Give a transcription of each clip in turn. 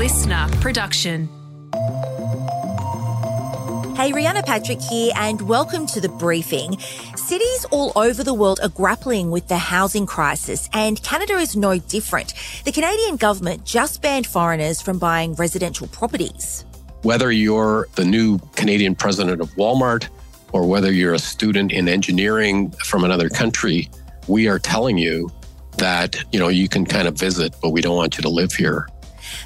LiSTNR production. Hey, Rhianna Patrick here, and welcome to the briefing. Cities all over the world are grappling with the housing crisis, and Canada is no different. The Canadian government just banned foreigners from buying residential properties. Whether you're the new Canadian president of Walmart or whether you're a student in engineering from another country, we are telling you that, you know, you can kind of visit, but we don't want you to live here.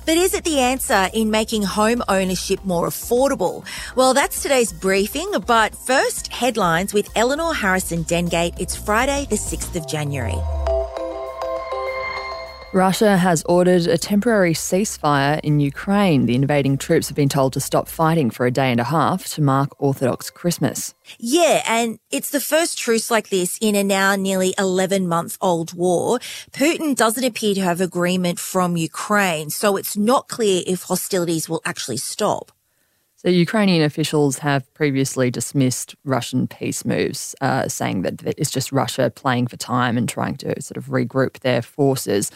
But is it the answer in making home ownership more affordable? Well, that's today's briefing. But first, headlines with Eleanor Harrison Dengate. It's Friday, the 6th of January. Russia has ordered a temporary ceasefire in Ukraine. The invading troops have been told to stop fighting for a day and a half to mark Orthodox Christmas. Yeah, and it's the first truce like this in a now nearly 11 month old war. Putin doesn't appear to have agreement from Ukraine, so it's not clear if hostilities will actually stop. So, Ukrainian officials have previously dismissed Russian peace moves, uh, saying that it's just Russia playing for time and trying to sort of regroup their forces.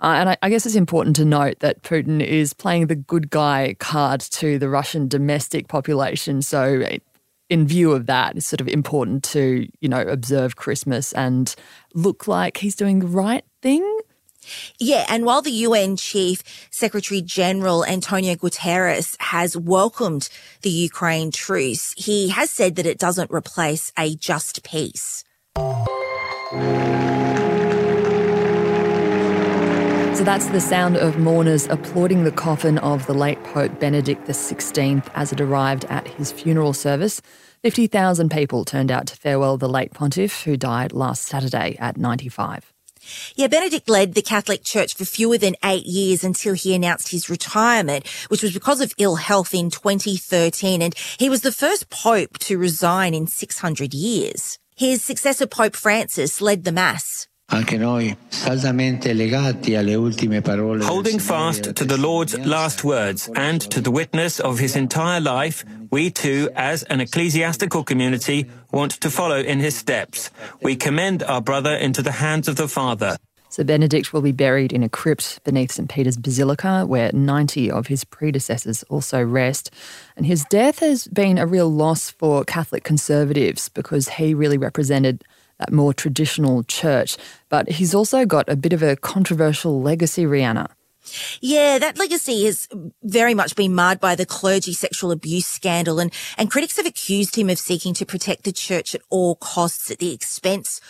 Uh, and I, I, guess it's important to note that Putin is playing the good guy card to the Russian domestic population. So, in view of that, it's sort of important to, you know, observe Christmas and look like he's doing the right thing. Yeah, and while the UN Chief Secretary General Antonio Guterres has welcomed the Ukraine truce, he has said that it doesn't replace a just peace. So that's the sound of mourners applauding the coffin of the late Pope Benedict XVI as it arrived at his funeral service. 50,000 people turned out to farewell the late pontiff who died last Saturday at 95. Yeah, Benedict led the Catholic Church for fewer than eight years until he announced his retirement, which was because of ill health in 2013. And he was the first pope to resign in 600 years. His successor, Pope Francis, led the Mass. Holding fast to the Lord's last words and to the witness of his entire life, we too, as an ecclesiastical community, want to follow in his steps. We commend our brother into the hands of the Father. So Benedict will be buried in a crypt beneath St. Peter's Basilica, where 90 of his predecessors also rest. And his death has been a real loss for Catholic conservatives because he really represented that more traditional church. But he's also got a bit of a controversial legacy, Rhianna. Yeah, that legacy has very much been marred by the clergy sexual abuse scandal and, and critics have accused him of seeking to protect the church at all costs at the expense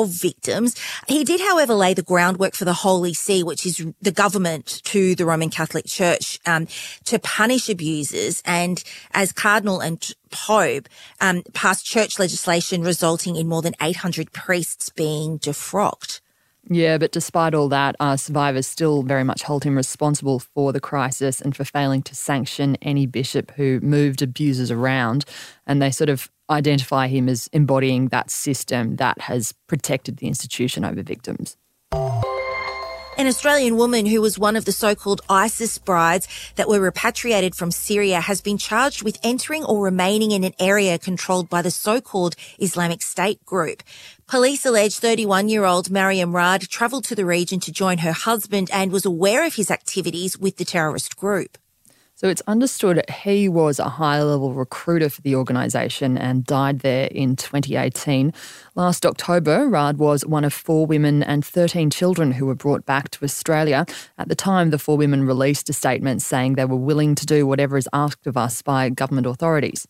of victims. He did, however, lay the groundwork for the Holy See, which is the government to the Roman Catholic Church, um, to punish abusers. And as Cardinal and Pope, um, passed church legislation resulting in more than 800 priests being defrocked. Yeah, but despite all that, uh, survivors still very much hold him responsible for the crisis and for failing to sanction any bishop who moved abusers around. And they sort of identify him as embodying that system that has protected the institution over victims. An Australian woman who was one of the so-called ISIS brides that were repatriated from Syria has been charged with entering or remaining in an area controlled by the so-called Islamic State group. Police allege 31-year-old Mariam Raad travelled to the region to join her husband and was aware of his activities with the terrorist group. So it's understood he was a high level recruiter for the organisation and died there in 2018. Last October, Raad was one of four women and 13 children who were brought back to Australia. At the time, the four women released a statement saying they were willing to do whatever is asked of us by government authorities.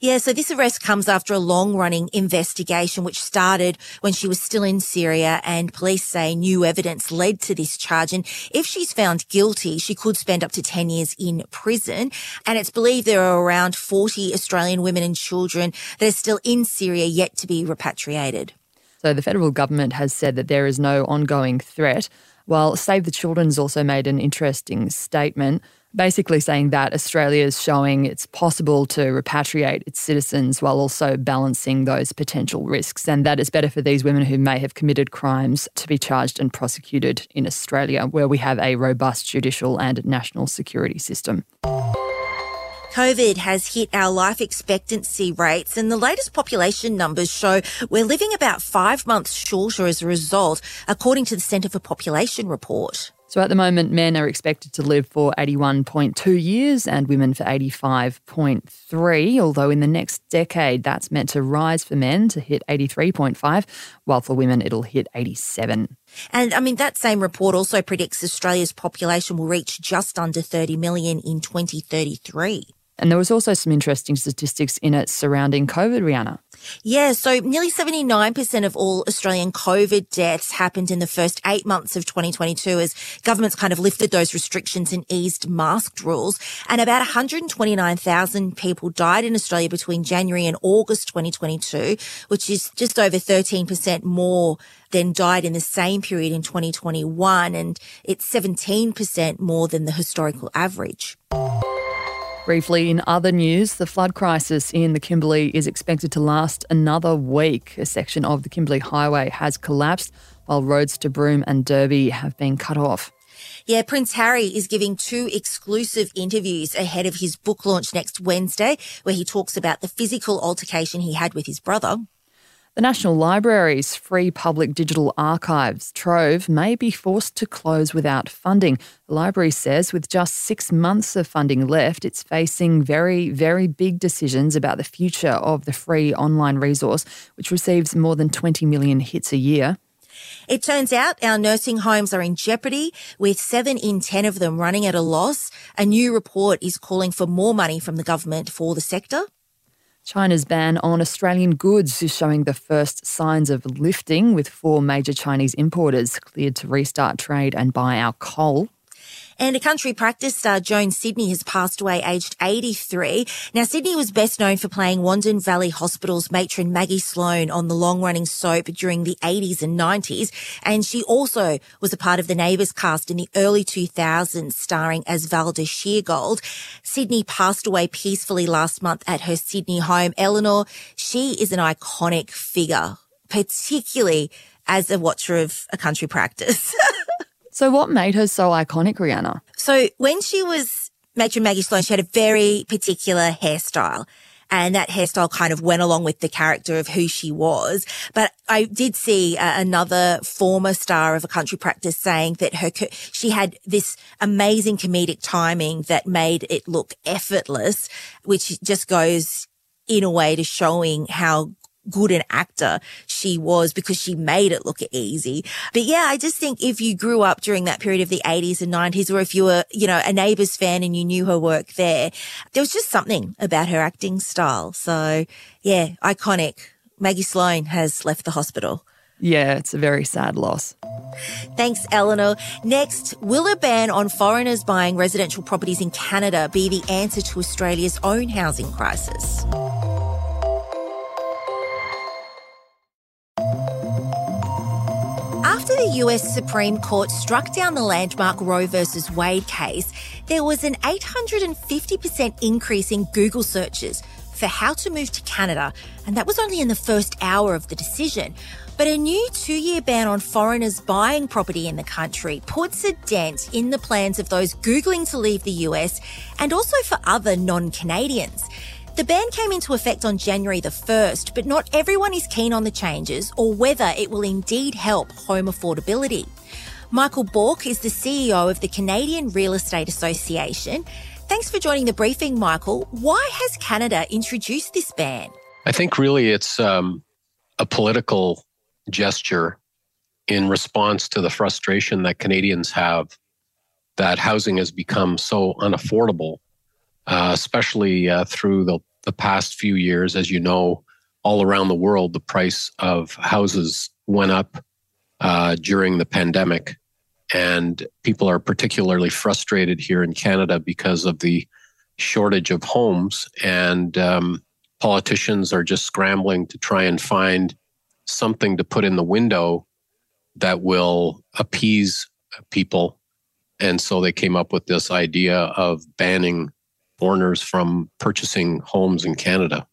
Yeah, so this arrest comes after a long running investigation, which started when she was still in Syria and police say new evidence led to this charge. And if she's found guilty, she could spend up to 10 years in prison. And it's believed there are around 40 Australian women and children that are still in Syria yet to be repatriated. So the federal government has said that there is no ongoing threat, while Save the Children's also made an interesting statement basically saying that Australia is showing it's possible to repatriate its citizens while also balancing those potential risks, and that it's better for these women who may have committed crimes to be charged and prosecuted in Australia, where we have a robust judicial and national security system. COVID has hit our life expectancy rates and the latest population numbers show we're living about five months shorter as a result, according to the Centre for Population report. So at the moment, men are expected to live for 81.2 years and women for 85.3, although in the next decade, that's meant to rise for men to hit 83.5, while for women, it'll hit 87. And I mean, that same report also predicts Australia's population will reach just under 30 million in 2033. And there was also some interesting statistics in it surrounding COVID, Rhianna. Yeah, so nearly 79% of all Australian COVID deaths happened in the first eight months of 2022 as governments kind of lifted those restrictions and eased masked rules. And about 129,000 people died in Australia between January and August 2022, which is just over 13% more than died in the same period in 2021. And it's 17% more than the historical average. Briefly, in other news, the flood crisis in the Kimberley is expected to last another week. A section of the Kimberley Highway has collapsed, while roads to Broome and Derby have been cut off. Yeah, Prince Harry is giving two exclusive interviews ahead of his book launch next Wednesday, where he talks about the physical altercation he had with his brother. The National Library's free public digital archives, Trove, may be forced to close without funding. The library says with just six months of funding left, it's facing very, very big decisions about the future of the free online resource, which receives more than 20 million hits a year. It turns out our nursing homes are in jeopardy, with seven in 10 of them running at a loss. A new report is calling for more money from the government for the sector. China's ban on Australian goods is showing the first signs of lifting, with four major Chinese importers cleared to restart trade and buy our coal. And a country practice star, Joan Sydney, has passed away aged 83. Now, Sydney was best known for playing Wandin Valley Hospital's matron Maggie Sloan on the long running soap during the 80s and 90s. And she also was a part of the Neighbours cast in the early 2000s, starring as Valda Sheargold. Sydney passed away peacefully last month at her Sydney home. Eleanor, she is an iconic figure, particularly as a watcher of a country practice. So, what made her so iconic, Rhianna? So, when she was Matron Maggie Sloan, she had a very particular hairstyle. And that hairstyle kind of went along with the character of who she was. But I did see uh, another former star of a country practice saying that her, she had this amazing comedic timing that made it look effortless, which just goes in a way to showing how good an actor she was because she made it look easy. But yeah, I just think if you grew up during that period of the 80s and 90s, or if you were, you know, a neighbours fan and you knew her work there, there was just something about her acting style. So yeah, iconic. Maggie Sloan has left the hospital. Yeah, it's a very sad loss. Thanks, Eleanor. Next, will a ban on foreigners buying residential properties in Canada be the answer to Australia's own housing crisis? US Supreme Court struck down the landmark Roe v. Wade case, there was an 850% increase in Google searches for how to move to Canada, and that was only in the first hour of the decision. But a new two year ban on foreigners buying property in the country puts a dent in the plans of those Googling to leave the US and also for other non Canadians. The ban came into effect on January the 1st, but not everyone is keen on the changes or whether it will indeed help home affordability. Michael Bourque is the CEO of the Canadian Real Estate Association. Thanks for joining the briefing, Michael. Why has Canada introduced this ban? I think really it's um, a political gesture in response to the frustration that Canadians have that housing has become so unaffordable, uh, especially uh, through the the past few years, as you know, all around the world, the price of houses went up uh, during the pandemic. And people are particularly frustrated here in Canada because of the shortage of homes. And um, politicians are just scrambling to try and find something to put in the window that will appease people. And so they came up with this idea of banning foreigners from purchasing homes in Canada.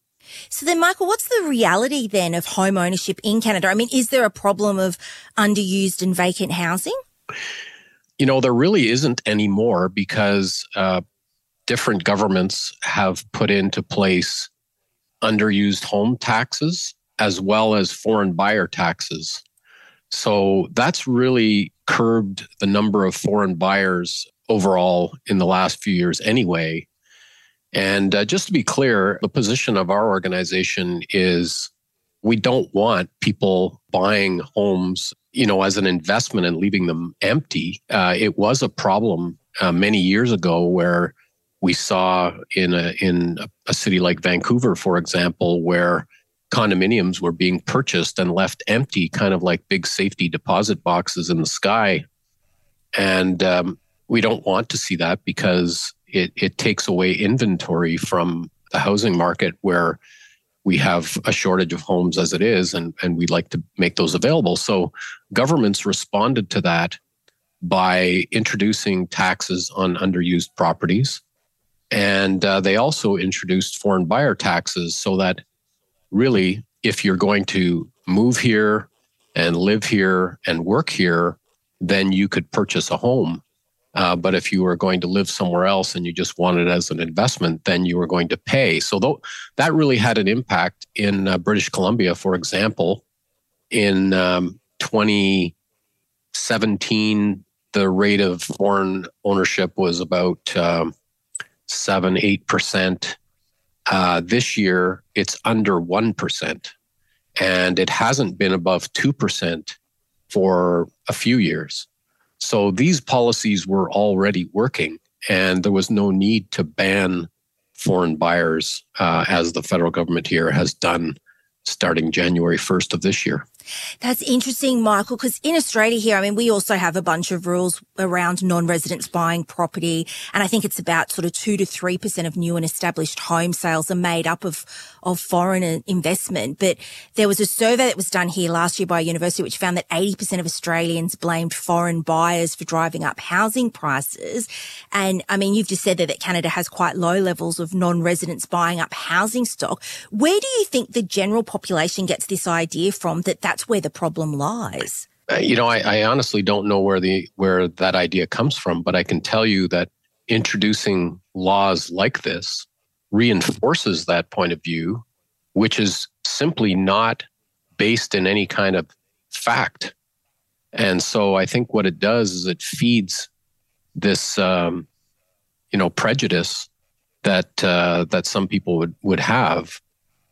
So then, Michael, what's the reality then of home ownership in Canada? I mean, is there a problem of underused and vacant housing? You know, there really isn't anymore because uh, different governments have put into place underused home taxes as well as foreign buyer taxes. So that's really curbed the number of foreign buyers overall in the last few years anyway. And uh, just to be clear, the position of our organization is we don't want people buying homes, you know, as an investment and leaving them empty. Uh, it was a problem uh, many years ago where we saw in a in a city like Vancouver, for example, where condominiums were being purchased and left empty, kind of like big safety deposit boxes in the sky. And um, we don't want to see that because it, it takes away inventory from the housing market where we have a shortage of homes as it is, and, and we'd like to make those available. So governments responded to that by introducing taxes on underused properties. And uh, they also introduced foreign buyer taxes so that really, if you're going to move here and live here and work here, then you could purchase a home. Uh, but if you were going to live somewhere else and you just want it as an investment, then you were going to pay. So th- that really had an impact in uh, British Columbia, for example. In um, 2017, the rate of foreign ownership was about um, seven, eight percent. Uh, this year, it's under 1%, and it hasn't been above 2% for a few years. So these policies were already working, and there was no need to ban foreign buyers uh, as the federal government here has done starting January 1st of this year. That's interesting, Michael, because in Australia here, I mean, we also have a bunch of rules around non-residents buying property. And I think it's about sort of two to 3% of new and established home sales are made up of, of foreign investment. But there was a survey that was done here last year by a university, which found that 80% of Australians blamed foreign buyers for driving up housing prices. And I mean, you've just said that, that Canada has quite low levels of non-residents buying up housing stock. Where do you think the general population gets this idea from that that that's where the problem lies. Uh, you know, I, I honestly don't know where the where that idea comes from, but I can tell you that introducing laws like this reinforces that point of view, which is simply not based in any kind of fact. And so I think what it does is it feeds this, um, you know, prejudice that uh, that some people would would have,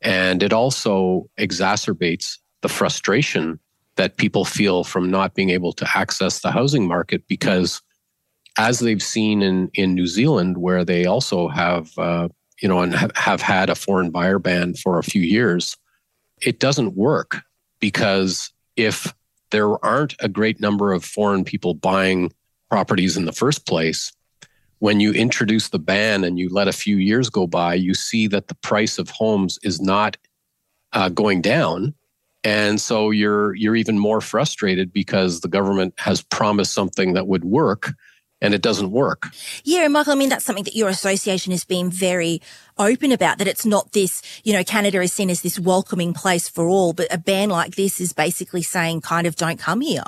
and it also exacerbates the frustration that people feel from not being able to access the housing market because as they've seen in, in New Zealand, where they also have, uh, you know, and have, have had a foreign buyer ban for a few years, it doesn't work because if there aren't a great number of foreign people buying properties in the first place, when you introduce the ban and you let a few years go by, you see that the price of homes is not uh, going down and so you're you're even more frustrated because the government has promised something that would work and it doesn't work. Yeah, Michael, I mean, that's something that your association has been very open about, that it's not this, you know, Canada is seen as this welcoming place for all, but a ban like this is basically saying kind of don't come here.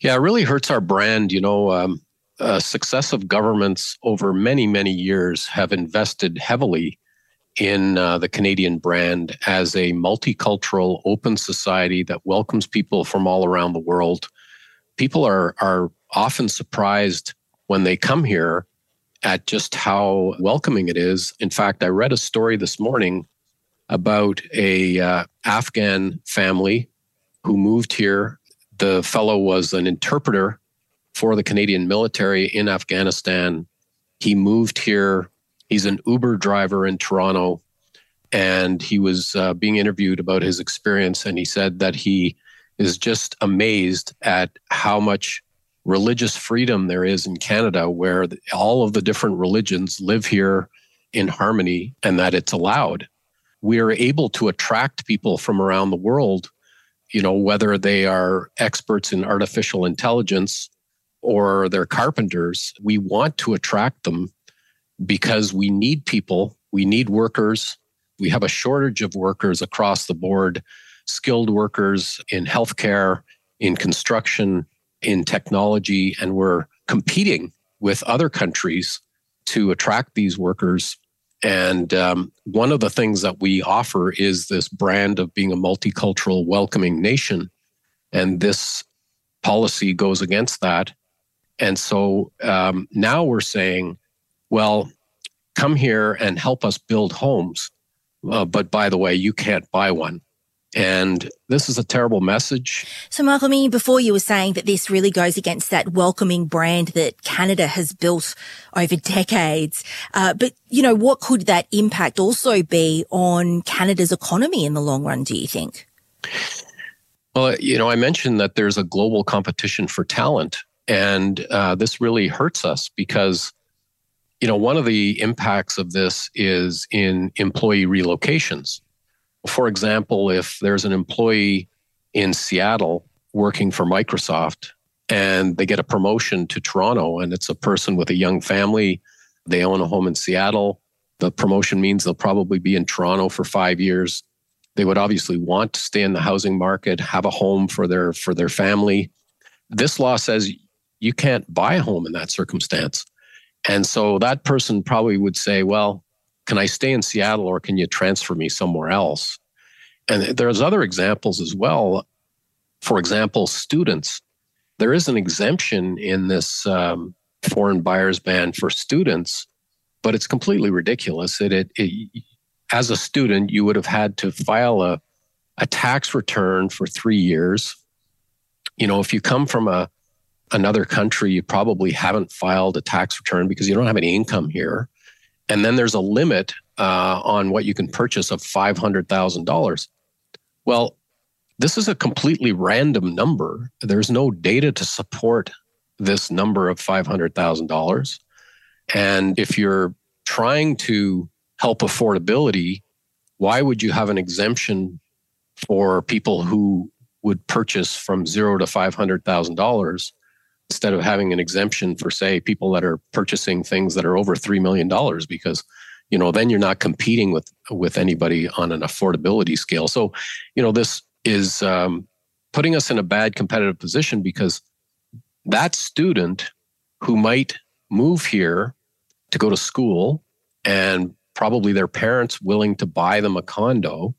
Yeah, it really hurts our brand. You know, um, uh, successive governments over many, many years have invested heavily in uh, the Canadian brand as a multicultural, open society that welcomes people from all around the world. People are are often surprised when they come here at just how welcoming it is. In fact, I read a story this morning about a uh, Afghan family who moved here. The fellow was an interpreter for the Canadian military in Afghanistan. He moved here He's an Uber driver in Toronto. And he was uh, being interviewed about his experience. And he said that he is just amazed at how much religious freedom there is in Canada, where all of the different religions live here in harmony and that it's allowed. We are able to attract people from around the world, you know, whether they are experts in artificial intelligence or they're carpenters. We want to attract them because we need people, we need workers. We have a shortage of workers across the board, skilled workers in healthcare, in construction, in technology, and we're competing with other countries to attract these workers. And um, one of the things that we offer is this brand of being a multicultural, welcoming nation. And this policy goes against that. And so um, now we're saying, well, come here and help us build homes. Uh, but by the way, you can't buy one. And this is a terrible message. So, Michael, I mean, before you were saying that this really goes against that welcoming brand that Canada has built over decades. Uh, but, you know, what could that impact also be on Canada's economy in the long run, do you think? Well, you know, I mentioned that there's a global competition for talent. And uh, this really hurts us because, you know, one of the impacts of this is in employee relocations for example, if there's an employee in Seattle working for Microsoft and they get a promotion to Toronto and it's a person with a young family, they own a home in Seattle, the promotion means they'll probably be in Toronto for 5 years. They would obviously want to stay in the housing market, have a home for their for their family. This law says you can't buy a home in that circumstance. And so that person probably would say, well, can I stay in Seattle or can you transfer me somewhere else? And there's other examples as well. For example, students. There is an exemption in this um, foreign buyers ban for students, but it's completely ridiculous. It, it, it, as a student, you would have had to file a, a tax return for three years. You know, if you come from a another country, you probably haven't filed a tax return because you don't have any income here. And then there's a limit uh, on what you can purchase of $500,000. Well, this is a completely random number. There's no data to support this number of $500,000. And if you're trying to help affordability, why would you have an exemption for people who would purchase from zero to $500,000 instead of having an exemption for say people that are purchasing things that are over $3 million because you know then you're not competing with with anybody on an affordability scale. So you know this is um, putting us in a bad competitive position because that student who might move here to go to school and probably their parents willing to buy them a condo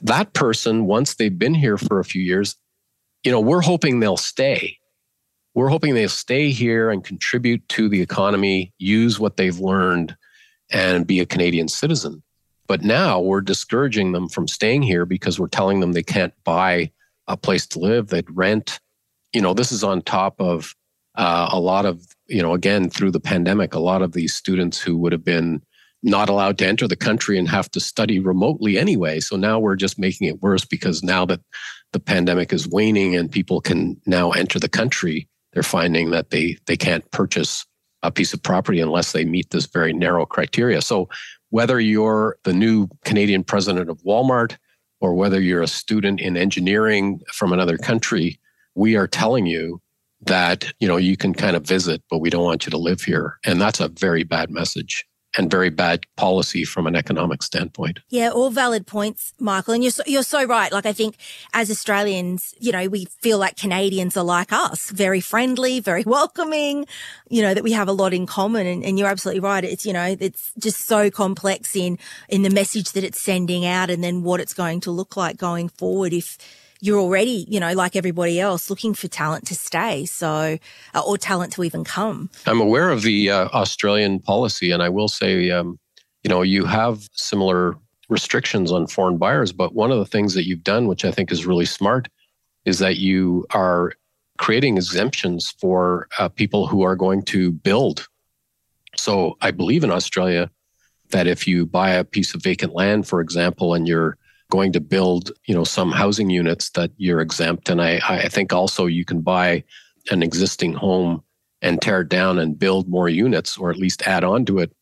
that person once they've been here for a few years you know we're hoping they'll stay we're hoping they'll stay here and contribute to the economy, use what they've learned, and be a Canadian citizen. But now we're discouraging them from staying here because we're telling them they can't buy a place to live, they'd rent. You know, this is on top of uh, a lot of, you know, again, through the pandemic, a lot of these students who would have been not allowed to enter the country and have to study remotely anyway. So now we're just making it worse because now that the pandemic is waning and people can now enter the country, they're finding that they they can't purchase a piece of property unless they meet this very narrow criteria. So whether you're the new Canadian president of Walmart or whether you're a student in engineering from another country, we are telling you that you know you can kind of visit but we don't want you to live here and that's a very bad message and very bad policy from an economic standpoint. Yeah, all valid points, Michael. And you're so, you're so right. Like I think as Australians, you know, we feel like Canadians are like us, very friendly, very welcoming, you know, that we have a lot in common. And, and you're absolutely right. It's, you know, it's just so complex in, in the message that it's sending out and then what it's going to look like going forward if, you're already, you know, like everybody else, looking for talent to stay. So, uh, or talent to even come. I'm aware of the uh, Australian policy, and I will say, um, you know, you have similar restrictions on foreign buyers. But one of the things that you've done, which I think is really smart, is that you are creating exemptions for uh, people who are going to build. So I believe in Australia that if you buy a piece of vacant land, for example, and you're going to build, you know, some housing units that you're exempt. And I, I think also you can buy an existing home and tear it down and build more units or at least add on to it.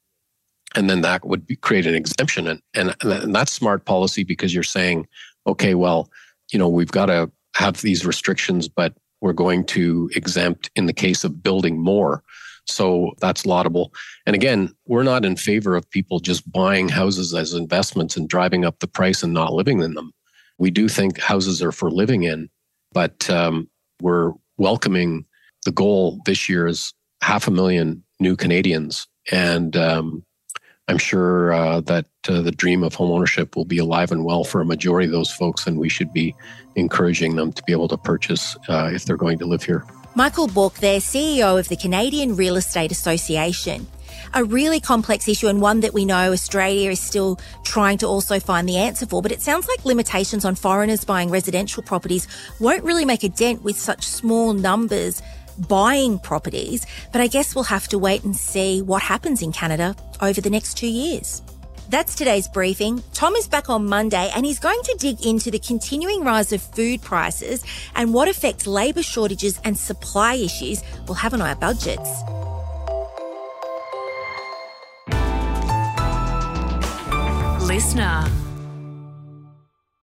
And then that would be, create an exemption. And, and, and that's smart policy because you're saying, okay, well, you know, we've got to have these restrictions, but we're going to exempt in the case of building more. So that's laudable. And again, we're not in favor of people just buying houses as investments and driving up the price and not living in them. We do think houses are for living in, but um, we're welcoming the goal this year is half a million new Canadians. And um, I'm sure uh, that uh, the dream of homeownership will be alive and well for a majority of those folks, and we should be encouraging them to be able to purchase uh, if they're going to live here. Michael Bourque, there, CEO of the Canadian Real Estate Association. A really complex issue and one that we know Australia is still trying to also find the answer for. But it sounds like limitations on foreigners buying residential properties won't really make a dent with such small numbers buying properties. But I guess we'll have to wait and see what happens in Canada over the next two years. That's today's briefing. Tom is back on Monday and he's going to dig into the continuing rise of food prices and what effect labour shortages and supply issues will have on our budgets. LiSTNR.